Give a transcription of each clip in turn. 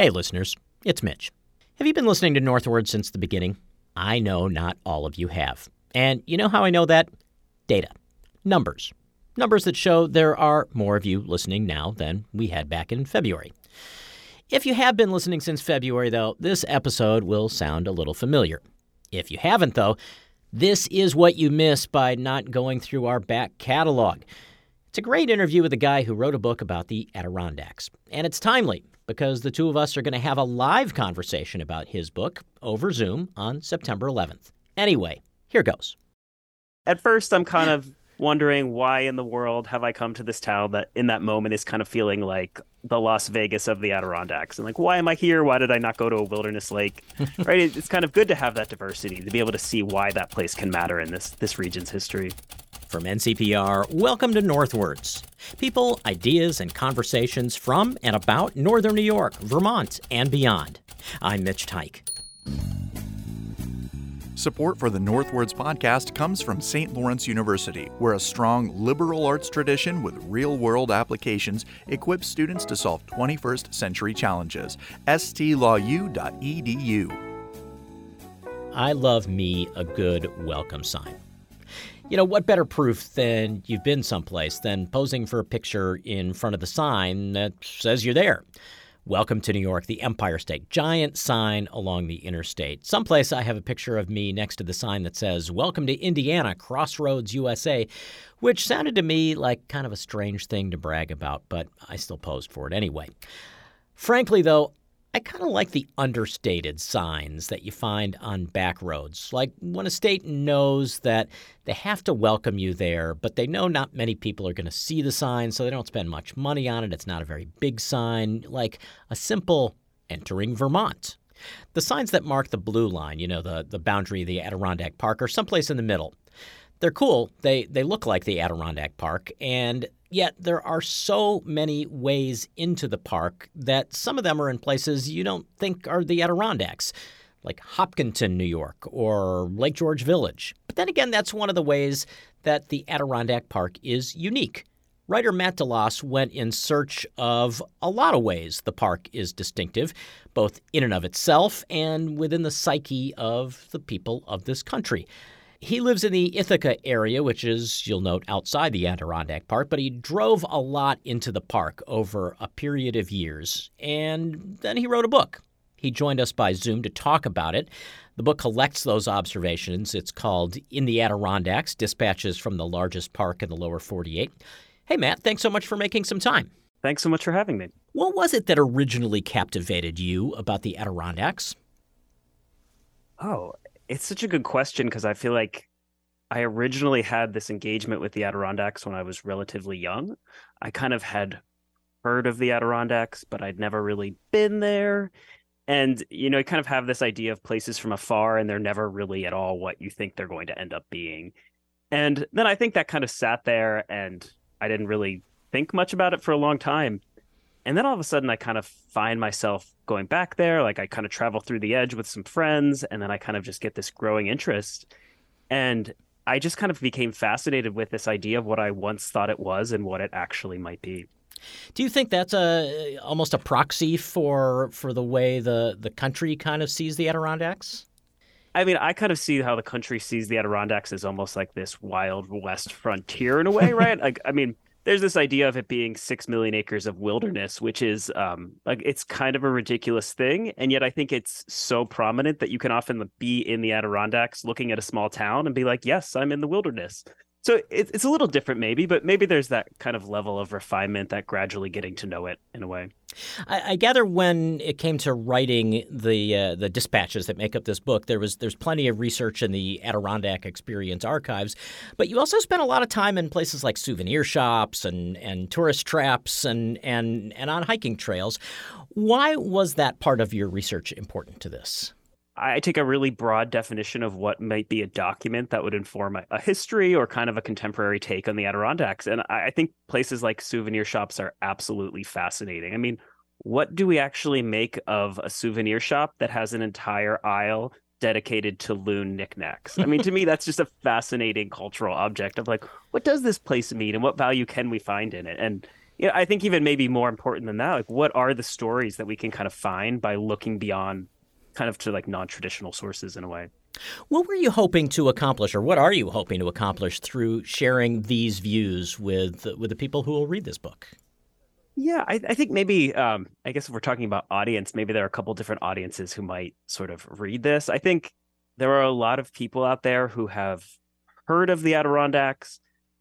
Hey, listeners, it's Mitch. Have you been listening to Northward since the beginning? I know not all of you have. And you know how I know that? Data. Numbers. Numbers that show there are more of you listening now than we had back in February. If you have been listening since February, though, this episode will sound a little familiar. If you haven't, though, this is what you miss by not going through our back catalog. It's a great interview with a guy who wrote a book about the Adirondacks, and it's timely because the two of us are going to have a live conversation about his book over Zoom on September 11th. Anyway, here goes. At first, I'm kind of wondering why in the world have I come to this town that in that moment is kind of feeling like the Las Vegas of the Adirondacks. And like, why am I here? Why did I not go to a wilderness lake? right? It's kind of good to have that diversity, to be able to see why that place can matter in this this region's history. From NCPR, welcome to Northwards. People, ideas, and conversations from and about Northern New York, Vermont, and beyond. I'm Mitch Teich. Support for the Northwards podcast comes from St. Lawrence University, where a strong liberal arts tradition with real world applications equips students to solve 21st century challenges. stlawu.edu. I love me a good welcome sign. You know, what better proof than you've been someplace than posing for a picture in front of the sign that says you're there? Welcome to New York, the Empire State. Giant sign along the interstate. Someplace I have a picture of me next to the sign that says, Welcome to Indiana, Crossroads, USA, which sounded to me like kind of a strange thing to brag about, but I still posed for it anyway. Frankly, though, I kind of like the understated signs that you find on back roads. Like when a state knows that they have to welcome you there, but they know not many people are going to see the sign, so they don't spend much money on it. It's not a very big sign, like a simple entering Vermont. The signs that mark the blue line, you know, the, the boundary of the Adirondack Park, are someplace in the middle. They're cool. They they look like the Adirondack Park, and yet there are so many ways into the park that some of them are in places you don't think are the Adirondacks, like Hopkinton, New York, or Lake George Village. But then again, that's one of the ways that the Adirondack Park is unique. Writer Matt Dallos went in search of a lot of ways the park is distinctive, both in and of itself and within the psyche of the people of this country. He lives in the Ithaca area, which is, you'll note, outside the Adirondack Park, but he drove a lot into the park over a period of years, and then he wrote a book. He joined us by Zoom to talk about it. The book collects those observations. It's called In the Adirondacks Dispatches from the Largest Park in the Lower 48. Hey, Matt, thanks so much for making some time. Thanks so much for having me. What was it that originally captivated you about the Adirondacks? Oh, it's such a good question because I feel like I originally had this engagement with the Adirondacks when I was relatively young. I kind of had heard of the Adirondacks, but I'd never really been there. And, you know, you kind of have this idea of places from afar, and they're never really at all what you think they're going to end up being. And then I think that kind of sat there, and I didn't really think much about it for a long time. And then all of a sudden, I kind of find myself going back there. Like I kind of travel through the edge with some friends, and then I kind of just get this growing interest. And I just kind of became fascinated with this idea of what I once thought it was and what it actually might be. Do you think that's a almost a proxy for for the way the the country kind of sees the Adirondacks? I mean, I kind of see how the country sees the Adirondacks as almost like this wild west frontier in a way, right? like, I mean, there's this idea of it being six million acres of wilderness, which is um, like it's kind of a ridiculous thing, and yet I think it's so prominent that you can often be in the Adirondacks, looking at a small town, and be like, "Yes, I'm in the wilderness." So it, it's a little different, maybe, but maybe there's that kind of level of refinement that gradually getting to know it in a way. I, I gather when it came to writing the uh, the dispatches that make up this book, there was there's plenty of research in the Adirondack Experience archives, but you also spent a lot of time in places like souvenir shops and, and tourist traps and, and and on hiking trails. Why was that part of your research important to this? I take a really broad definition of what might be a document that would inform a, a history or kind of a contemporary take on the Adirondacks. And I, I think places like souvenir shops are absolutely fascinating. I mean, what do we actually make of a souvenir shop that has an entire aisle dedicated to loon knickknacks. I mean, to me, that's just a fascinating cultural object of like, what does this place mean and what value can we find in it? And you know, I think even maybe more important than that, like what are the stories that we can kind of find by looking beyond kind of to like non-traditional sources in a way. What were you hoping to accomplish, or what are you hoping to accomplish through sharing these views with with the people who will read this book? Yeah, I, I think maybe um, I guess if we're talking about audience, maybe there are a couple different audiences who might sort of read this. I think there are a lot of people out there who have heard of the Adirondacks.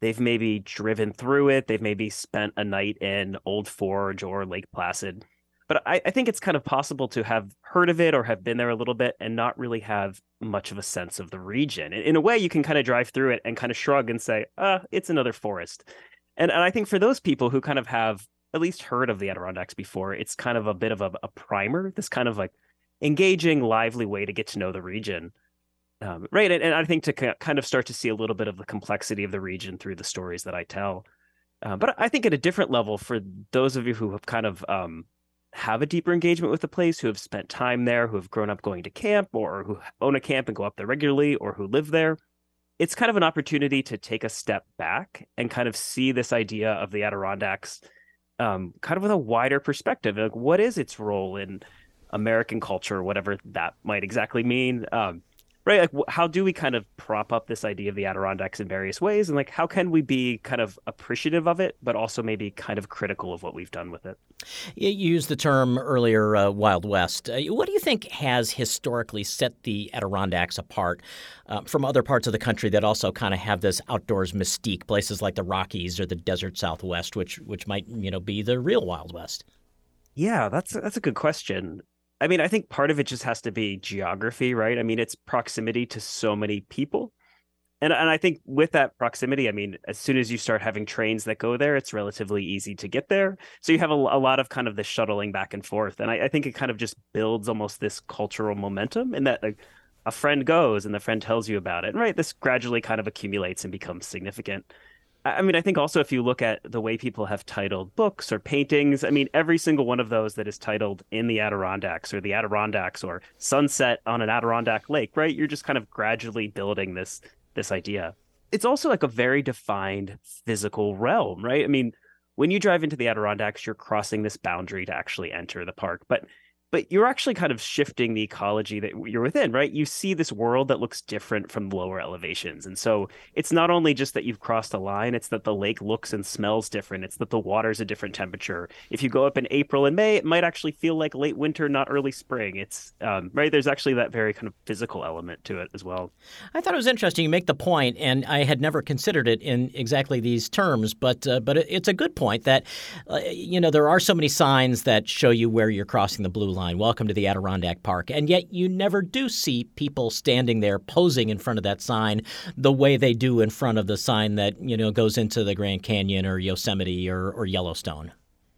They've maybe driven through it. They've maybe spent a night in Old Forge or Lake Placid but I, I, think it's kind of possible to have heard of it or have been there a little bit and not really have much of a sense of the region. In, a way, you can kind of drive through it and kind of shrug and say, uh, it's another forest. And, and I think for those people who kind of have at least heard of the Adirondacks before, it's kind of a bit of a, a primer, this kind of like engaging, lively way to get to know the region. Um, right. And, and, I think to kind of start to see a little bit of the complexity of the region through the stories that I tell. Uh, but I think at a different level for those of you who have kind of um, have a deeper engagement with the place, who have spent time there, who have grown up going to camp, or who own a camp and go up there regularly, or who live there. It's kind of an opportunity to take a step back and kind of see this idea of the Adirondacks um, kind of with a wider perspective. Like, what is its role in American culture, whatever that might exactly mean? Um, right like how do we kind of prop up this idea of the adirondacks in various ways? And like how can we be kind of appreciative of it but also maybe kind of critical of what we've done with it? You used the term earlier uh, wild west. Uh, what do you think has historically set the adirondacks apart uh, from other parts of the country that also kind of have this outdoors mystique places like the rockies or the desert southwest which which might you know be the real wild west? Yeah, that's that's a good question. I mean, I think part of it just has to be geography, right? I mean, it's proximity to so many people. And and I think with that proximity, I mean, as soon as you start having trains that go there, it's relatively easy to get there. So you have a, a lot of kind of the shuttling back and forth, and I, I think it kind of just builds almost this cultural momentum in that like a friend goes and the friend tells you about it, right? This gradually kind of accumulates and becomes significant. I mean, I think also if you look at the way people have titled books or paintings, I mean, every single one of those that is titled in the Adirondacks or the Adirondacks or sunset on an Adirondack lake, right? You're just kind of gradually building this this idea. It's also like a very defined physical realm, right? I mean, when you drive into the Adirondacks, you're crossing this boundary to actually enter the park, but but you're actually kind of shifting the ecology that you're within, right? You see this world that looks different from lower elevations. And so it's not only just that you've crossed a line, it's that the lake looks and smells different. It's that the water's a different temperature. If you go up in April and May, it might actually feel like late winter, not early spring. It's um, right. There's actually that very kind of physical element to it as well. I thought it was interesting. You make the point, and I had never considered it in exactly these terms, but uh, but it's a good point that uh, you know there are so many signs that show you where you're crossing the blue line line, welcome to the Adirondack Park. And yet you never do see people standing there posing in front of that sign the way they do in front of the sign that, you know, goes into the Grand Canyon or Yosemite or, or Yellowstone.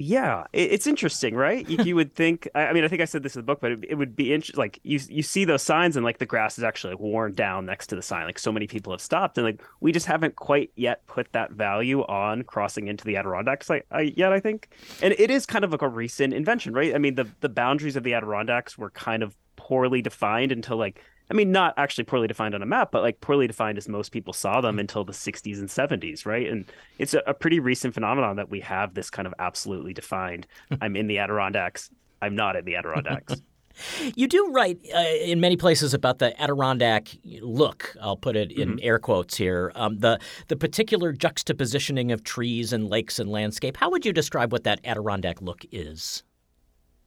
Yeah, it's interesting, right? You, would think. I mean, I think I said this in the book, but it, would be interesting. Like you, you see those signs, and like the grass is actually like worn down next to the sign. Like so many people have stopped, and like we just haven't quite yet put that value on crossing into the Adirondacks I, uh, yet. I think, and it is kind of like a recent invention, right? I mean, the the boundaries of the Adirondacks were kind of poorly defined until like I mean, not actually poorly defined on a map, but like poorly defined as most people saw them until the 60s and 70s, right? And it's a, a pretty recent phenomenon that we have this kind of absolutely defined. I'm in the Adirondacks. I'm not in the Adirondacks. You do write uh, in many places about the Adirondack look. I'll put it in mm-hmm. air quotes here. Um, the the particular juxtapositioning of trees and lakes and landscape. How would you describe what that Adirondack look is?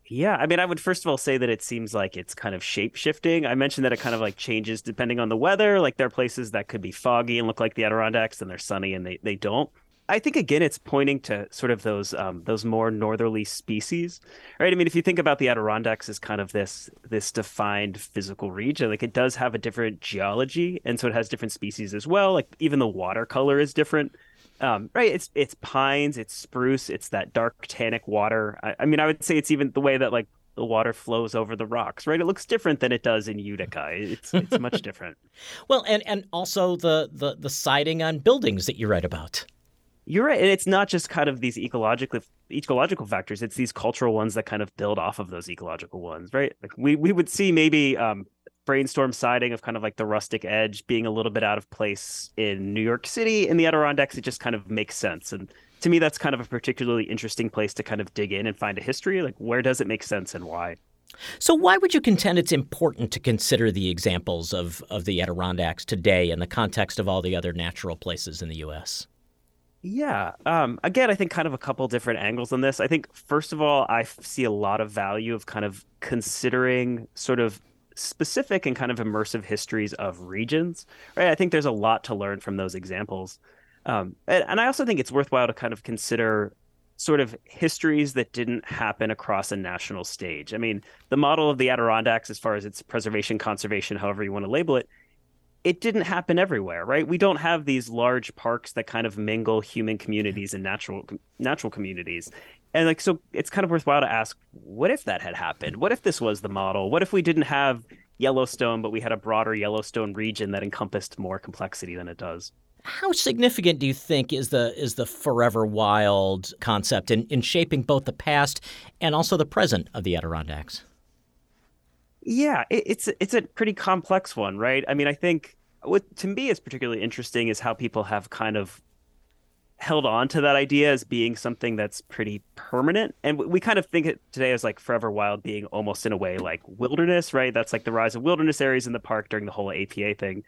Yeah, I mean, I would first of all say that it seems like it's kind of shape shifting. I mentioned that it kind of like changes depending on the weather. Like there are places that could be foggy and look like the Adirondacks, and they're sunny and they, they don't. I think again, it's pointing to sort of those um, those more northerly species, right? I mean, if you think about the Adirondacks as kind of this this defined physical region, like it does have a different geology, and so it has different species as well. Like even the water color is different um, right it's it's pines it's spruce it's that dark tannic water. I, I, mean i would say it's even the way that like the water flows over the rocks right? It looks different than it does in utica. It's it's much different. Well and and also the the the siding on buildings that you write about. You're right and it's not just kind of these ecological ecological factors it's these cultural ones that kind of build off of those ecological ones right? Like we we would see maybe um brainstorm siding of kind of like the rustic edge being a little bit out of place in New York City. In the Adirondacks, it just kind of makes sense. And to me, that's kind of a particularly interesting place to kind of dig in and find a history. Like, where does it make sense and why? So, why would you contend it's important to consider the examples of, of the Adirondacks today in the context of all the other natural places in the U.S.? Yeah. Um, again, I think kind of a couple different angles on this. I think, first of all, I see a lot of value of kind of considering sort of specific and kind of immersive histories of regions. Right. I think there's a lot to learn from those examples. Um, and, and I also think it's worthwhile to kind of consider sort of histories that didn't happen across a national stage. I mean, the model of the Adirondacks, as far as its preservation, conservation, however you want to label it, it didn't happen everywhere, right? We don't have these large parks that kind of mingle human communities and natural natural communities. And like so it's kind of worthwhile to ask what if that had happened? What if this was the model? What if we didn't have Yellowstone but we had a broader Yellowstone region that encompassed more complexity than it does? How significant do you think is the is the forever wild concept in, in shaping both the past and also the present of the Adirondacks? Yeah, it, it's it's a pretty complex one, right? I mean, I think what to me is particularly interesting is how people have kind of held on to that idea as being something that's pretty permanent. And we kind of think it today as like forever wild being almost in a way like wilderness right? That's like the rise of wilderness areas in the park during the whole apa thing.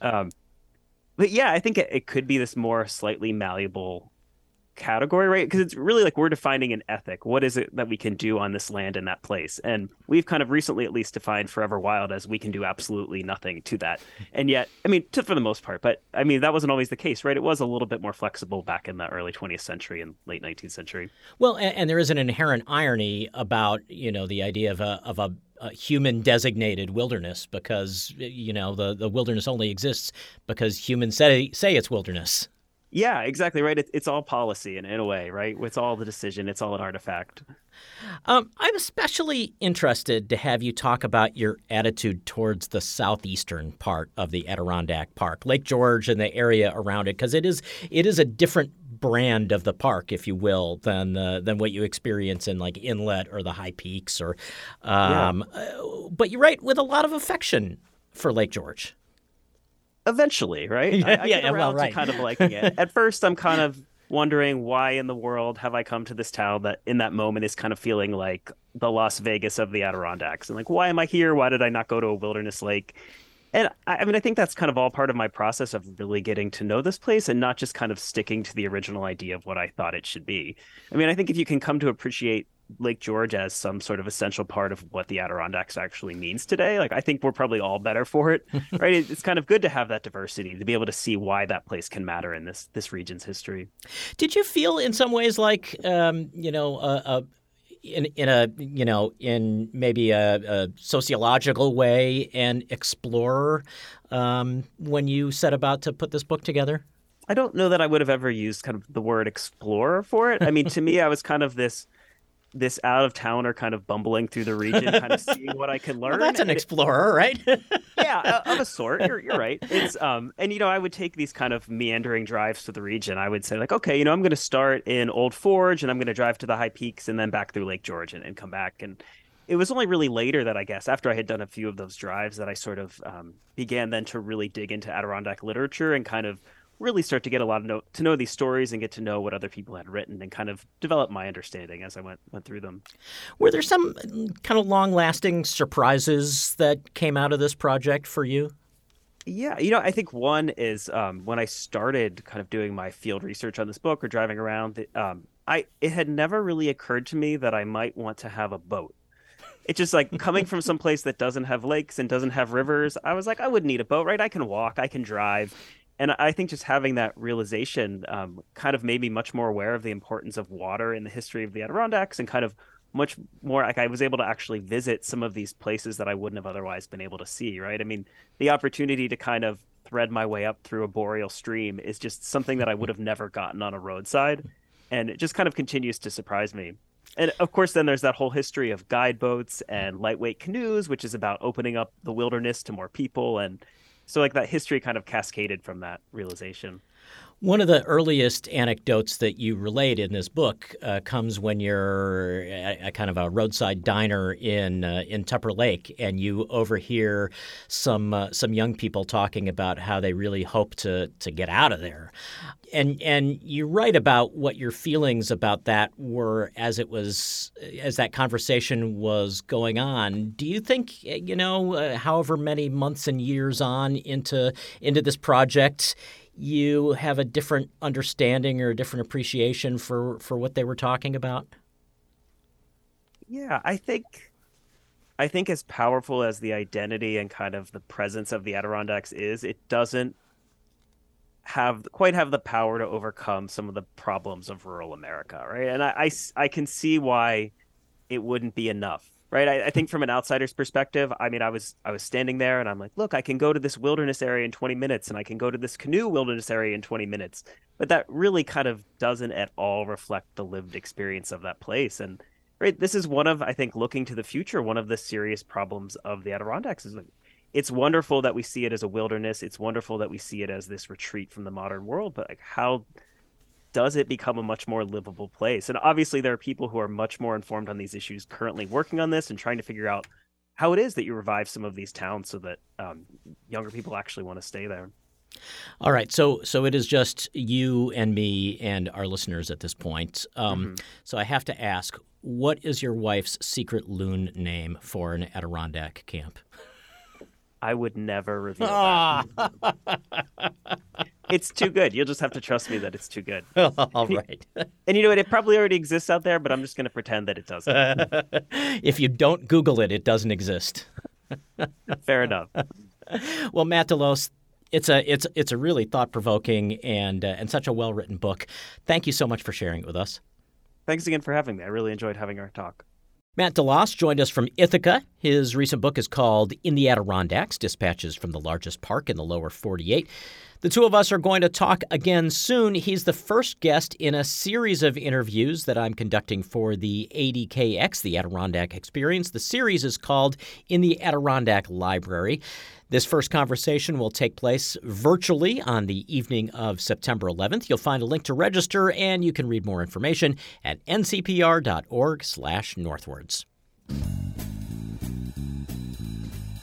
Um, but yeah i think it, it could be this more slightly malleable category, right? Because it's really like we're defining an ethic. What is it that we can do on this land in that place? And we've kind of recently, at least, defined Forever Wild as we can do absolutely nothing to that. And yet, I mean, to, for the most part, but I mean, that wasn't always the case, right? It was a little bit more flexible back in the early 20th century and late 19th century. Well, and, and there is an inherent irony about you know the idea of a of a human designated wilderness because you know the, the wilderness only exists because humans say say it's wilderness. Yeah, exactly right. It, it's all policy in, in a way, right? It's all the decision. It's all an artifact. Um, I'm especially interested to have you talk about your attitude towards the southeastern part of the Adirondack Park, Lake George, and the area around it, because it is it is a different brand of the park, if you will, than uh, than what you experience in like Inlet or the High Peaks, or. Um, yeah. Uh, but you're right with a lot of affection for Lake George eventually, right? yeah, I, I yeah, well, right. kind of liking it. At first, I'm kind of wondering why in the world have I come to this town that in that moment is kind of feeling like the Las Vegas of the Adirondacks, and like why am I here? Why did I not go to a wilderness lake? And I, I mean, I think that's kind of all part of my process of really getting to know this place and not just kind of sticking to the original idea of what I thought it should be. I mean, I think if you can come to appreciate Lake George as some sort of essential part of what the Adirondacks actually means today. Like I think we're probably all better for it, right? it's kind of good to have that diversity to be able to see why that place can matter in this this region's history. Did you feel in some ways like um, you know a, a in in a you know in maybe a, a sociological way an explorer um, when you set about to put this book together? I don't know that I would have ever used kind of the word explorer for it. I mean, to me, I was kind of this this out of towner kind of bumbling through the region, kind of seeing what I can learn. Well, that's an explorer, right? yeah, of a sort. You're, you're right. It's um, and you know, I would take these kind of meandering drives to the region. I would say like, okay, you know, I'm going to start in Old Forge, and I'm going to drive to the high peaks, and then back through Lake George, and, and come back. And it was only really later that I guess after I had done a few of those drives that I sort of um, began then to really dig into Adirondack literature and kind of really start to get a lot of know, to know these stories and get to know what other people had written and kind of develop my understanding as I went went through them. Were there some kind of long lasting surprises that came out of this project for you? Yeah, you know, I think one is um, when I started kind of doing my field research on this book or driving around. Um, I it had never really occurred to me that I might want to have a boat. It's just like coming from some place that doesn't have lakes and doesn't have rivers. I was like, I wouldn't need a boat, right? I can walk, I can drive, and I think just having that realization um, kind of made me much more aware of the importance of water in the history of the Adirondacks and kind of much more like I was able to actually visit some of these places that I wouldn't have otherwise been able to see, right? I mean, the opportunity to kind of thread my way up through a boreal stream is just something that I would have never gotten on a roadside. And it just kind of continues to surprise me. And of course, then there's that whole history of guide boats and lightweight canoes, which is about opening up the wilderness to more people and so like that history kind of cascaded from that realization. One of the earliest anecdotes that you relate in this book uh, comes when you're at a kind of a roadside diner in uh, in Tupper Lake, and you overhear some uh, some young people talking about how they really hope to to get out of there, and and you write about what your feelings about that were as it was as that conversation was going on. Do you think you know, uh, however many months and years on into into this project? You have a different understanding or a different appreciation for for what they were talking about? Yeah, I think I think as powerful as the identity and kind of the presence of the Adirondacks is, it doesn't have quite have the power to overcome some of the problems of rural America, right? And I, I, I can see why it wouldn't be enough right? I, I, think from an outsider's perspective i mean i was i was standing there and i'm like look i can go to this wilderness area in 20 minutes and i can go to this canoe wilderness area in 20 minutes. But that really kind of doesn't at all reflect the lived experience of that place. And right this is one of i think looking to the future one of the serious problems of the adirondacks is like, it's wonderful that we see it as a wilderness. It's wonderful that we see it as this retreat from the modern world. But like how does it become a much more livable place? And obviously, there are people who are much more informed on these issues currently working on this and trying to figure out how it is that you revive some of these towns so that um, younger people actually want to stay there. All right, so so it is just you and me and our listeners at this point. Um, mm-hmm. So I have to ask, what is your wife's secret loon name for an Adirondack camp? I would never reveal that. it's too good. You'll just have to trust me that it's too good. All right. And you know what? It probably already exists out there, but I'm just going to pretend that it doesn't. if you don't Google it, it doesn't exist. Fair enough. Well, Matt Dallos, it's a it's it's a really thought provoking and uh, and such a well written book. Thank you so much for sharing it with us. Thanks again for having me. I really enjoyed having our talk. Matt Dallos joined us from Ithaca. His recent book is called In the Adirondacks Dispatches from the Largest Park in the Lower 48. The two of us are going to talk again soon. He's the first guest in a series of interviews that I'm conducting for the ADKX, the Adirondack Experience. The series is called In the Adirondack Library. This first conversation will take place virtually on the evening of September 11th. You'll find a link to register and you can read more information at ncpr.org/northwards.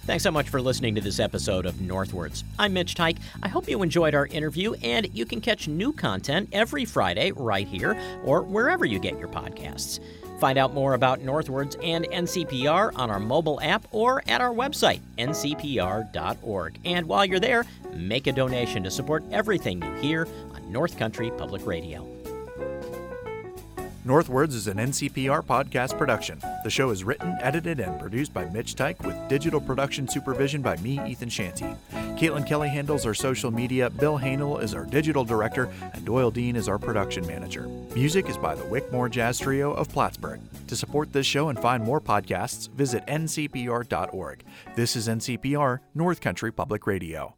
Thanks so much for listening to this episode of Northwards. I'm Mitch Teich. I hope you enjoyed our interview, and you can catch new content every Friday right here or wherever you get your podcasts. Find out more about Northwards and NCPR on our mobile app or at our website, ncpr.org. And while you're there, make a donation to support everything you hear on North Country Public Radio. Northwards is an NCPR podcast production. The show is written, edited, and produced by Mitch Teich with digital production supervision by me, Ethan Shanty. Caitlin Kelly handles our social media, Bill Hanel is our digital director, and Doyle Dean is our production manager. Music is by the Wickmore Jazz Trio of Plattsburgh. To support this show and find more podcasts, visit ncpr.org. This is NCPR, North Country Public Radio.